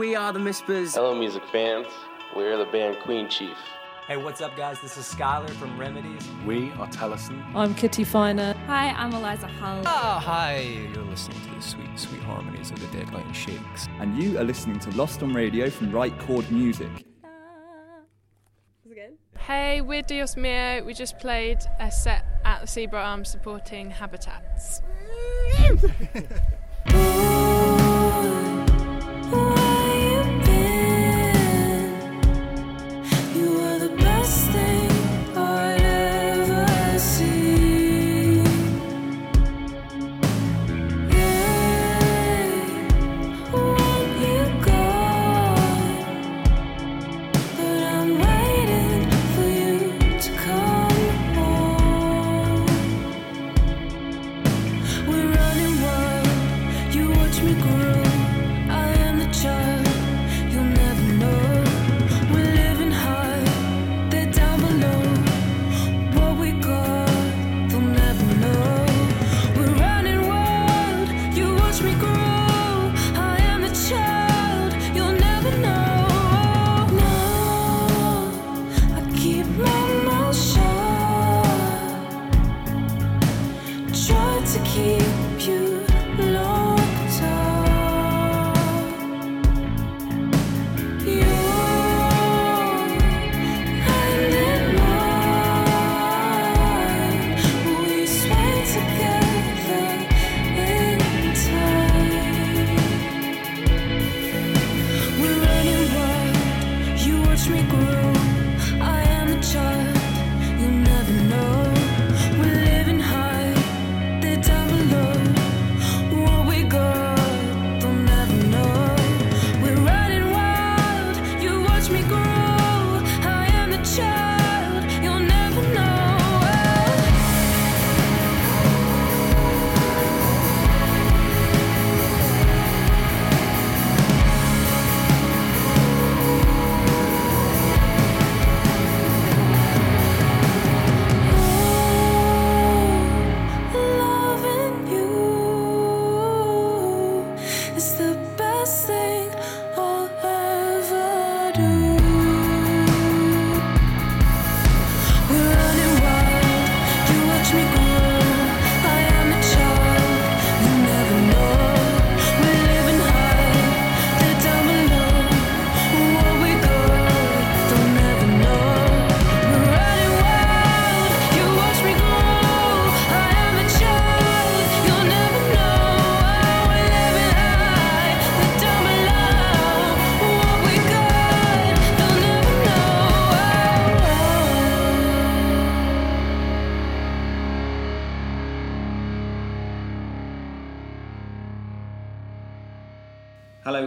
we are the Mispers. Hello, music fans. We're the band Queen Chief. Hey, what's up, guys? This is Skylar from Remedies. We are Tellison. I'm Kitty Finer. Hi, I'm Eliza Hull. Oh, hi. You're listening to the sweet, sweet harmonies of the Deadline Shakes. And you are listening to Lost on Radio from Right Chord Music. Hey, we're Dios Mio. We just played a set at the Seabright Arms supporting Habitats.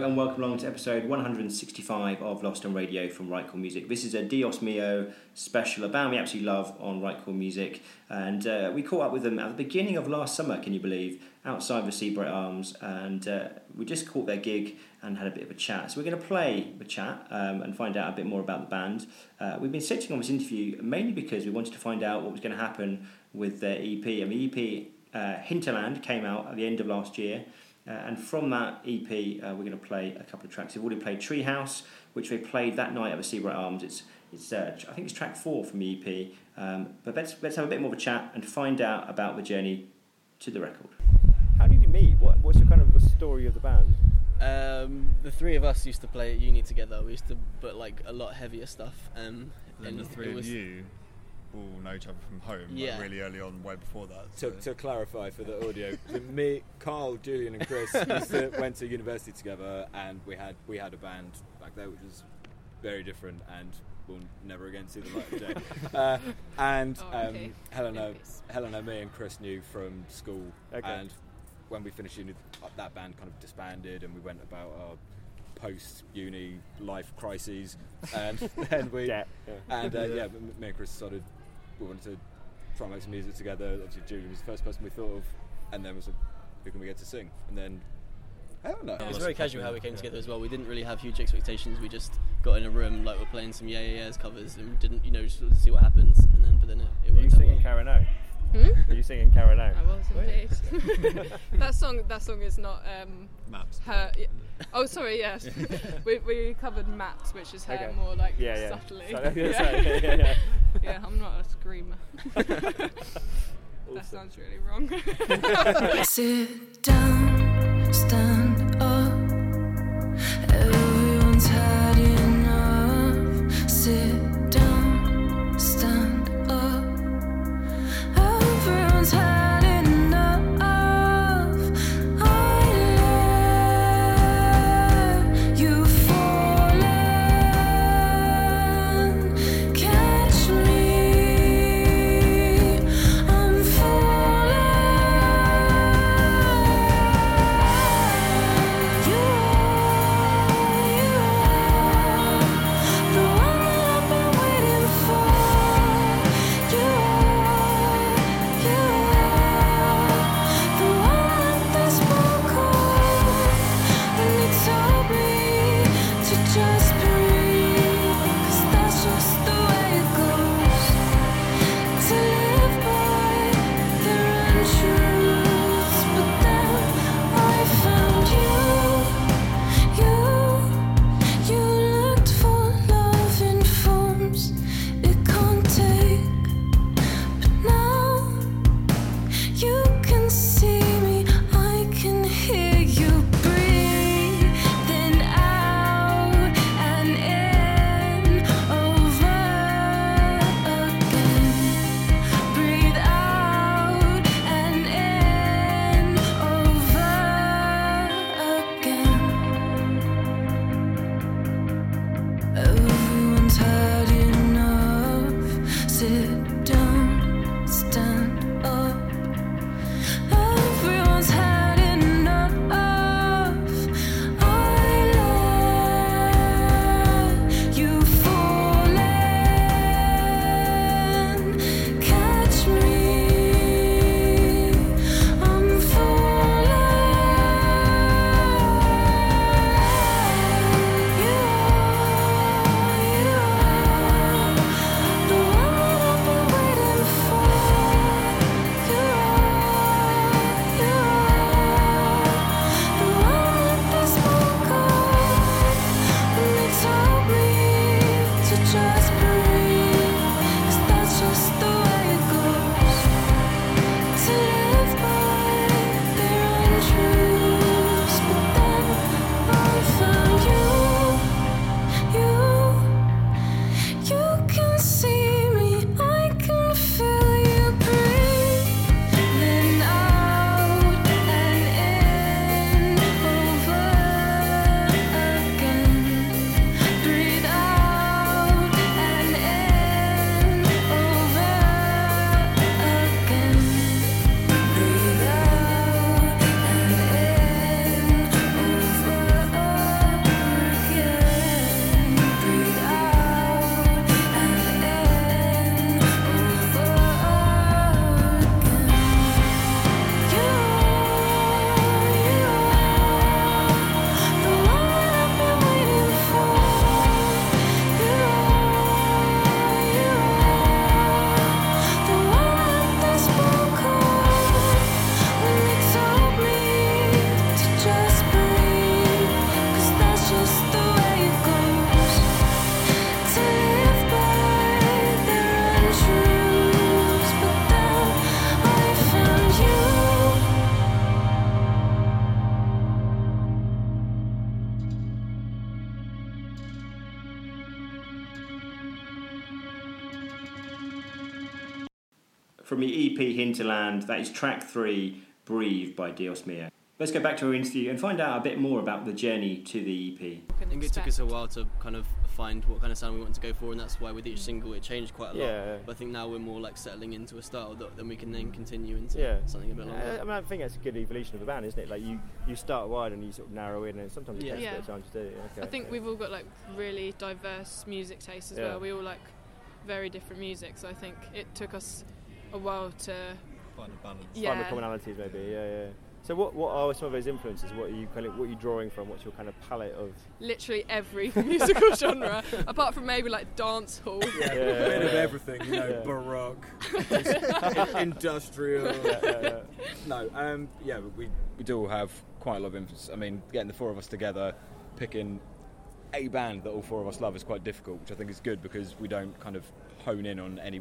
And welcome along to episode 165 of Lost on Radio from Right Chord Music. This is a Dios Mio special, a band we absolutely love on Right Chord Music, and uh, we caught up with them at the beginning of last summer, can you believe, outside the Seabright Arms, and uh, we just caught their gig and had a bit of a chat. So we're going to play the chat um, and find out a bit more about the band. Uh, we've been sitting on this interview mainly because we wanted to find out what was going to happen with their EP, and the EP uh, Hinterland came out at the end of last year. Uh, and from that EP, uh, we're going to play a couple of tracks. We've already played Treehouse, which we played that night at the Seabright Arms. It's, it's uh, I think it's track four from the EP. Um, but let's, let's have a bit more of a chat and find out about the journey to the record. How did you meet? What, what's your kind of the story of the band? Um, the three of us used to play at uni together. We used to put like a lot heavier stuff. Um, And and the three it of was, you all know each other from home, like, really early on, way before that. To, to clarify for the audio, me, Carl, Julian, and Chris used to, went to university together, and we had we had a band back there, which was very different, and we'll never again see the light of day. Uh, and Oh, um, okay. Helena, In. Helena, me, and Chris knew from school, Okay. and when we finished uni, uh, that band kind of disbanded, and we went about our post-uni life crises, and then we Yeah, yeah. and uh, yeah, m- me and Chris decided we wanted to try and make some music together. Obviously, Julian was the first person we thought of, and then was like, who can we get to sing? And then Helena. it was very casual how we came together as well. We didn't really have huge expectations. We just got in a room, like we're playing some Yeah Yeah Yeahs covers, and didn't, you know, just see what happens. And then, but then it, it Are you worked out singing well. Karen O? Hmm? Are you singing Karen O? I was indeed. that song, that song is not um, Maps. her. y- Oh, sorry. Yes, we, we covered maps, which is her Okay. more like Yeah, yeah. subtly. So- yeah, sorry, yeah, yeah, yeah. Yeah, I'm not a screamer. that sounds really wrong. Sit down, stand from the EP Hinterland. That is track three, Breathe by Dios Mio. Let's go back to our interview and find out a bit more about the journey to the EP. I think it took us a while to kind of find what kind of sound we want to go for, and that's why with each single it changed quite a lot. Yeah. But I think now we're more like settling into a style that then we can then continue into Yeah. something a bit longer. Uh, I mean, I think that's a good evolution of a band, isn't it? Like you, you start wide and you sort of narrow in, and sometimes it Yeah. takes a Yeah. bit of time to do. Okay. I think we've all got like really diverse music tastes as Yeah. well. We all like very different music, so I think it took us a while to Find a balance. Yeah. Find the commonalities, maybe. Yeah, yeah. So what, what are some of those influences? What are you kind of, what are you drawing from? What's your kind of palette of? literally every musical genre, apart from maybe like dance hall. Yeah, a bit of everything, you know, baroque, just industrial. No, um, yeah, we, we do all have quite a lot of influence. I mean, getting the four of us together, picking a band that all four of us love is quite difficult, which I think is good because we don't kind of hone in on any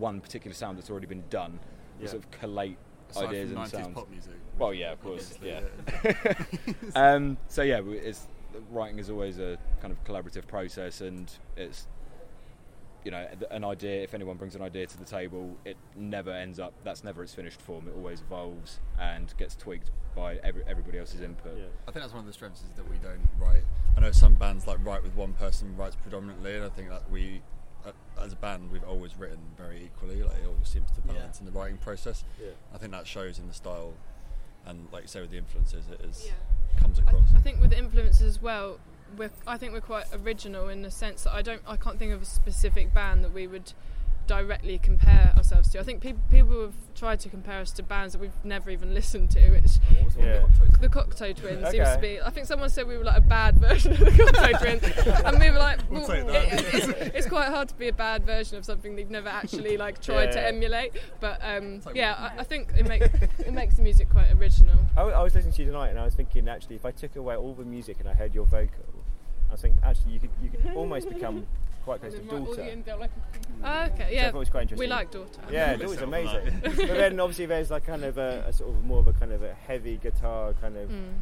one particular sound that's already been done. We Yeah. sort of collate Aside ideas from and 90s sounds. pop music, Well, yeah, of course, yeah. um, so yeah, it's writing is always a kind of collaborative process, and it's you know an idea. If anyone brings an idea to the table, it never ends up. That's never its finished form. It always evolves and gets tweaked by every, everybody else's input. I think that's one of the strengths is that we don't write. I know some bands like write with one person writes predominantly, and I think that we, uh, as a band, we've always written very equally. Like it always seems to balance in the writing process. Yeah. I think that shows in the style, and like you say with the influences, it is Yeah. comes across. I think with the influences as well, we're, I think we're quite original in the sense that I don't, I can't think of a specific band that we would directly compare ourselves to. I think people people have tried to compare us to bands that we've never even listened to. Which Yeah. the Cocteau Twins seems to be. I think someone said we were like a bad version of the Cocteau Twins, and we were like, We'll well, it- it's, it's quite hard to be a bad version of something they've never actually like tried to Yeah. emulate. But um, like yeah, I, I think it makes it makes the music quite original. I was listening to you tonight, and I was thinking actually, if I took away all the music and I heard your vocal, I was thinking actually you could you could almost become quite close to daughter. Oh, okay, Which I yeah. thought was quite interesting. We like Daughter. Yeah, it was amazing. but then obviously there's like kind of a, a sort of more of a kind of a heavy guitar kind of Mm.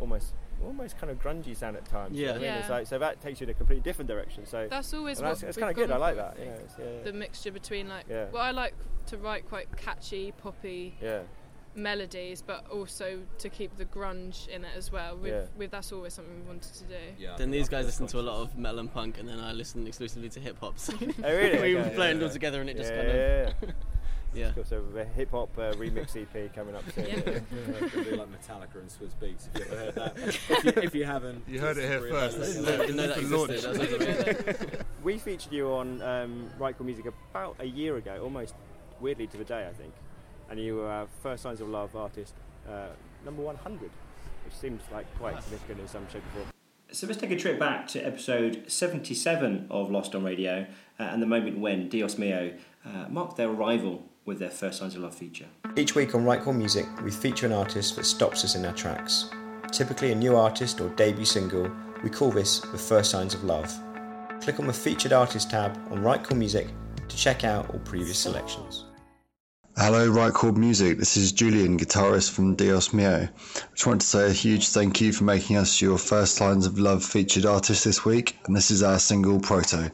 almost almost kind of grungy sound at times. you know Yeah. I mean? It's Yeah. like, so that takes you in a completely different direction. So That's always and what that's, it's kind of good. I like that. Yeah, yeah, The mixture between like, Yeah. well, I like to write quite catchy, poppy Yeah. Melodies, but also to keep the grunge in it as well. With, Yeah. with that's always something we wanted to do. Yeah, Then these guys listen to a lot of metal and punk, and then I listen exclusively to hip hop. So Oh, really? we Okay, blend yeah. all together, and it just Yeah, kind of yeah, yeah. yeah. Cool, so the hip hop uh, remix EP coming up soon. Yeah. It'll be like Metallica and Swizz Beatz. If you ever heard that, if you, if you haven't, You heard it here first. realise This that. is- Didn't know that existed. I was like, we featured you on um, Right Chord Music about a year ago, almost weirdly to the day, I think. And you were our first Signs of Love artist, uh, number 100, which seems like quite significant in some shape or form. So let's take a trip back to episode 77 of Lost on Radio uh, and the moment when Dios Mio uh, marked their arrival with their first Signs of Love feature. Each week on Right Chord Music, we feature an artist that stops us in our tracks. Typically a new artist or debut single, we call this the First Signs of Love. Click on the Featured Artist tab on Right Chord Music to check out all previous selections. Hello, Right Chord Music. This is Julian, guitarist from Dios Mio. I just want to say a huge thank you for making us your first Signs of Love featured artist this week, and this is our single Proto.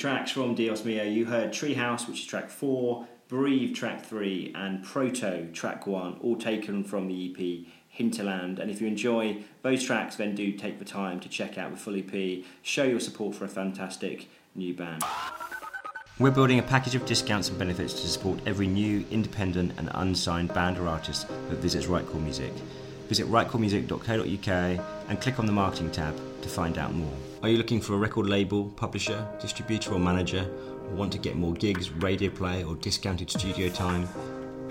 Tracks from Dios Mio. You heard Treehouse, which is track four, Breathe, track three, and Proto, track one, all taken from the EP Hinterland. And if you enjoy those tracks, then do take the time to check out the full EP. Show your support for a fantastic new band. We're building a package of discounts and benefits to support every new, independent, and unsigned band or artist that visits Right Chord Music. Visit rightchordmusic.co.uk and click on the marketing tab to find out more. Are you looking for a record label, publisher, distributor, or manager, or want to get more gigs, radio play, or discounted studio time?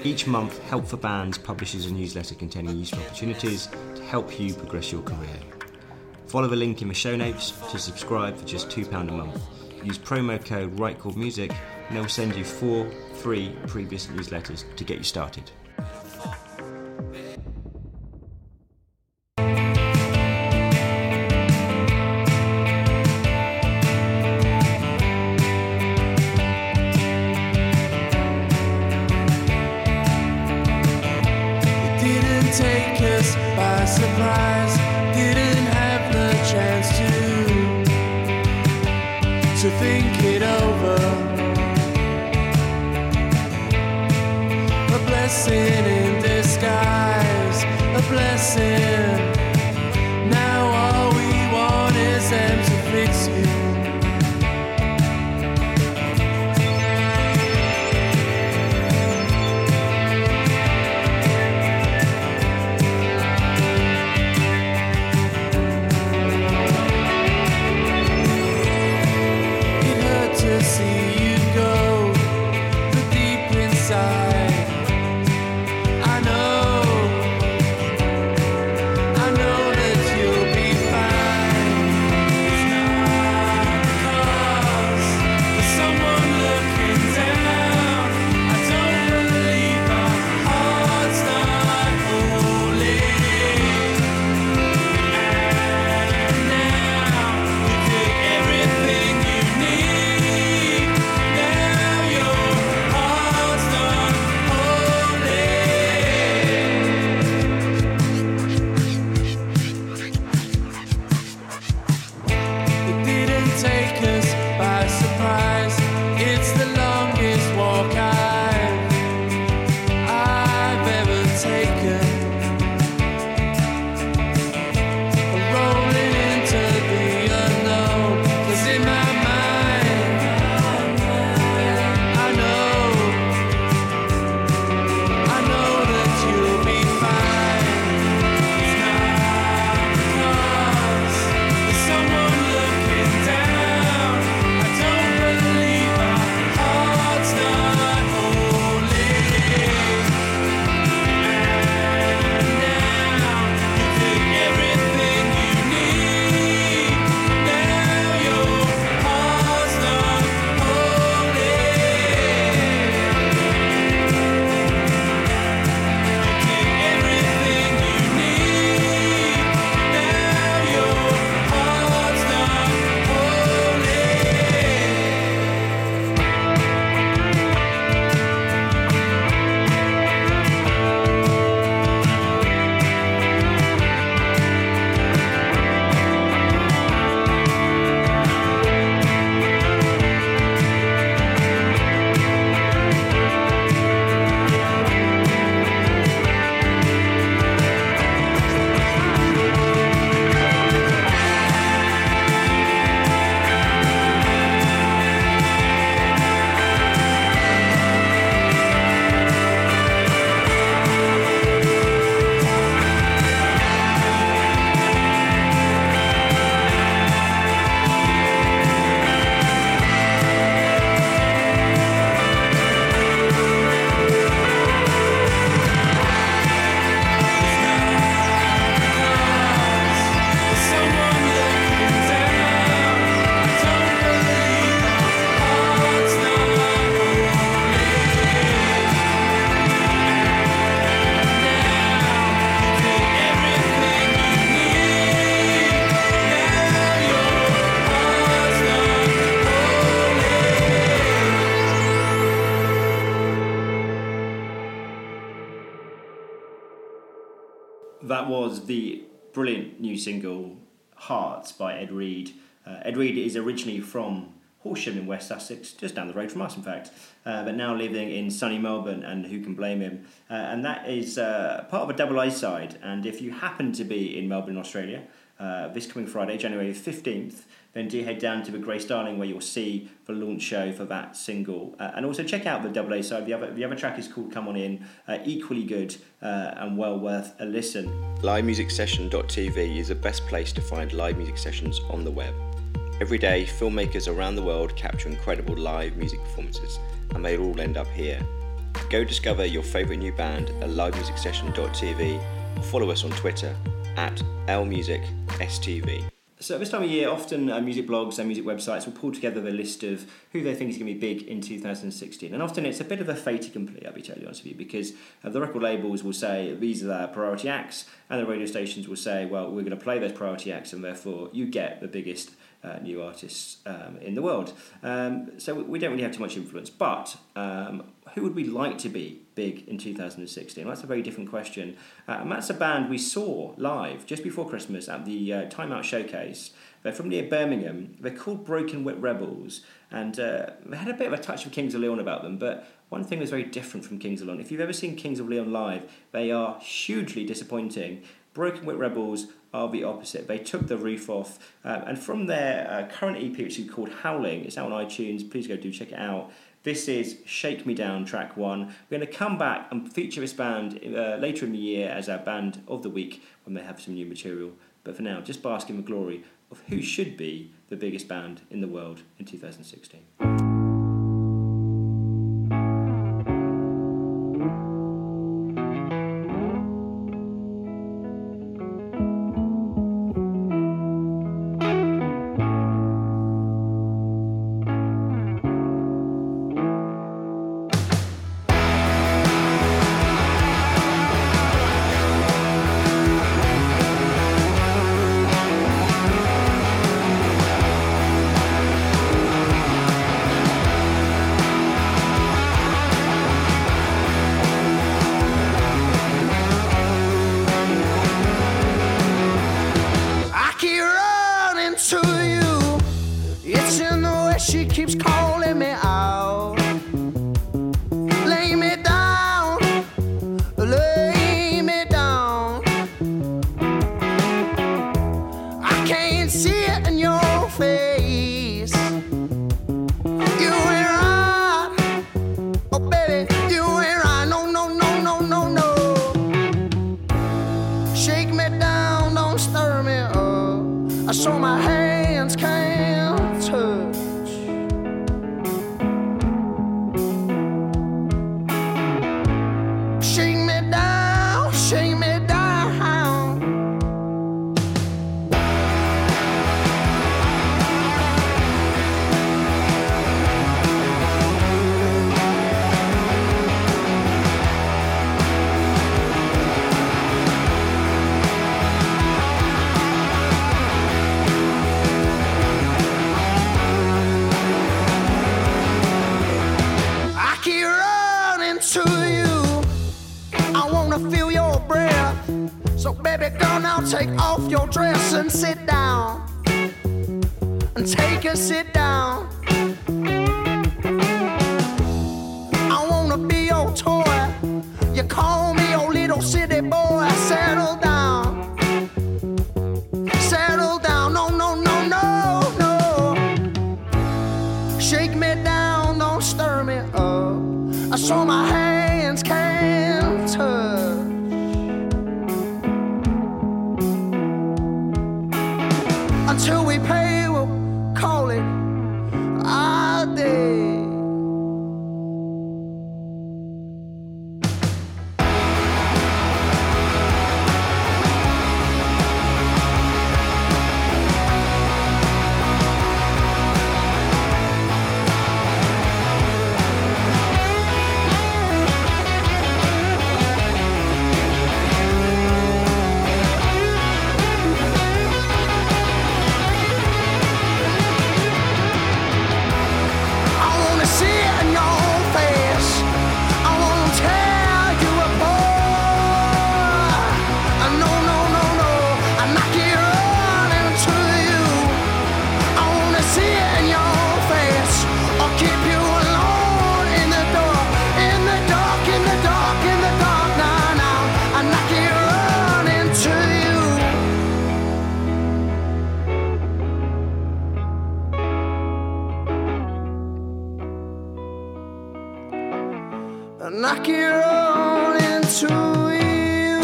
Each month, Help for Bands publishes a newsletter containing useful opportunities to help you progress your career. Follow the link in the show notes to subscribe for just £2 a month. Use promo code RightChordMusic and they'll send you four free previous newsletters to get you started. To think it over. A blessing single Hearts by Ed Reed. Uh, Ed Reed is originally from Horsham in West Sussex, just down the road from us, in fact, uh, but now living in sunny Melbourne, and who can blame him? Uh, and that is uh, part of a double A side. And if you happen to be in Melbourne, Australia, uh, this coming Friday, January 15th, then do head down to the Grace Darling where you'll see the launch show for that single. Uh, and also check out the double A side. The other, the other track is called Come On In, uh, equally good uh, and well worth a listen. LiveMusicSession.tv is the best place to find live music sessions on the web. Every day, filmmakers around the world capture incredible live music performances, and they all end up here. Go discover your favourite new band at livemusicsession.tv or follow us on Twitter at lmusicstv. So at this time of year, often uh, music blogs and music websites will pull together the list of who they think is going to be big in 2016. And often it's a bit of a fait accompli, I'll be totally honest with you, because uh, the record labels will say these are their priority acts, and the radio stations will say, well, we're going to play those priority acts, and therefore you get the biggest uh, new artists um, in the world. Um, so we don't really have too much influence. But um, who would we like to be big in 2016? Well, that's a very different question. Uh, and that's a band we saw live just before Christmas at the uh, Time Out Showcase. They're from near Birmingham. They're called Broken Witt Rebels. And uh, they had a bit of a touch of Kings of Leon about them. But one thing was very different from Kings of Leon. If you've ever seen Kings of Leon live, they are hugely disappointing. Broken Witt Rebels are the opposite. They took the roof off, um, and from their uh, current EP, which is called Howling, it's out on iTunes. Please go do check it out. This is Shake Me Down, track one. We're going to come back and feature this band uh, later in the year as our band of the week when they have some new material. But for now, just bask in the glory of who should be the biggest band in the world in 2016. Sit down. Knock it into you.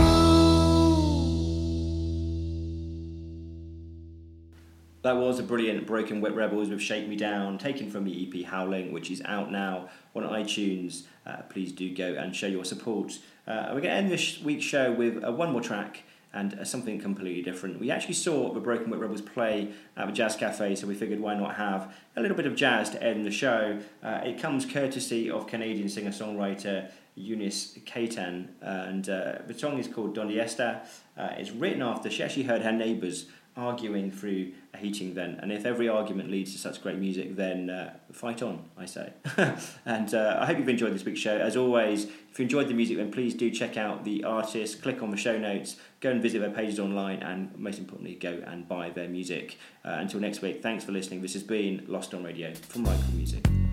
That was a brilliant Broken Witt Rebels with Shake Me Down, taken from the EP Howling, which is out now on iTunes. Uh, please do go and show your support. Uh, we're going to end this week's show with uh, one more track and uh, something completely different. We actually saw the Broken Witt Rebels play at the Jazz Cafe, so we figured why not have a little bit of jazz to end the show. Uh, it comes courtesy of Canadian singer songwriter Eunice Katan, and uh, the song is called Donde Esta. Uh, it's written after she actually heard her neighbours arguing through a heating vent. And if every argument leads to such great music, then uh, fight on, I say. and uh, I hope you've enjoyed this week's show. As always, if you enjoyed the music, then please do check out the artist, click on the show notes, go and visit their pages online, and most importantly, go and buy their music. Uh, until next week, thanks for listening. This has been Lost on Radio from Right Chord Music.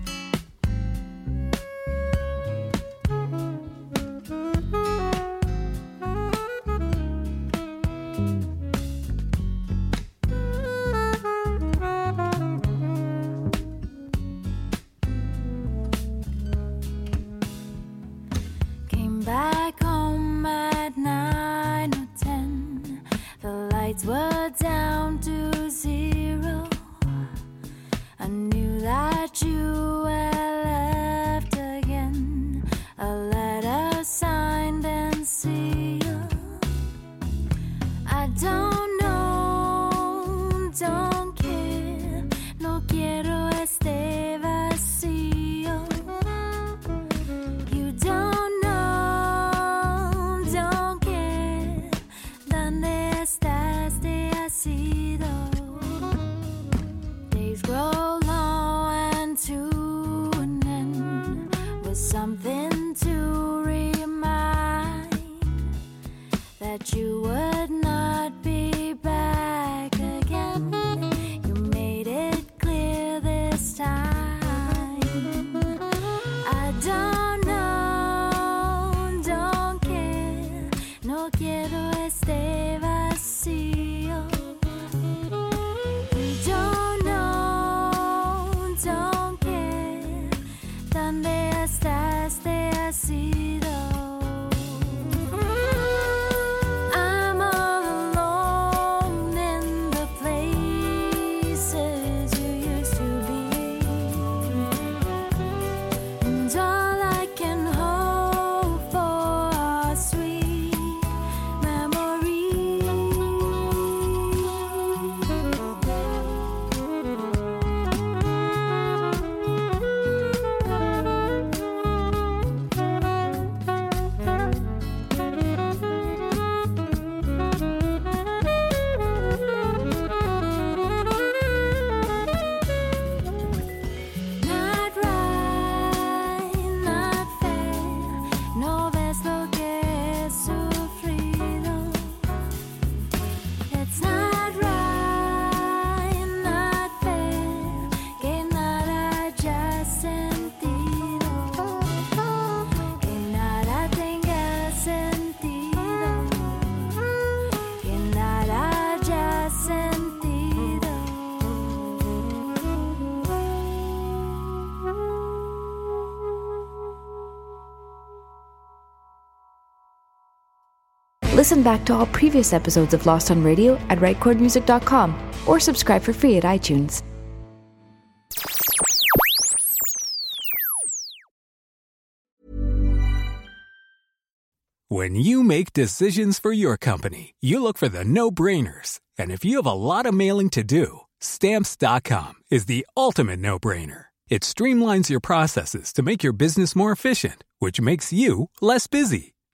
Listen back to all previous episodes of Lost on Radio at rightchordmusic.com or subscribe for free at iTunes. When you make decisions for your company, you look for the no brainers. And if you have a lot of mailing to do, stamps.com is the ultimate no brainer. It streamlines your processes to make your business more efficient, which makes you less busy.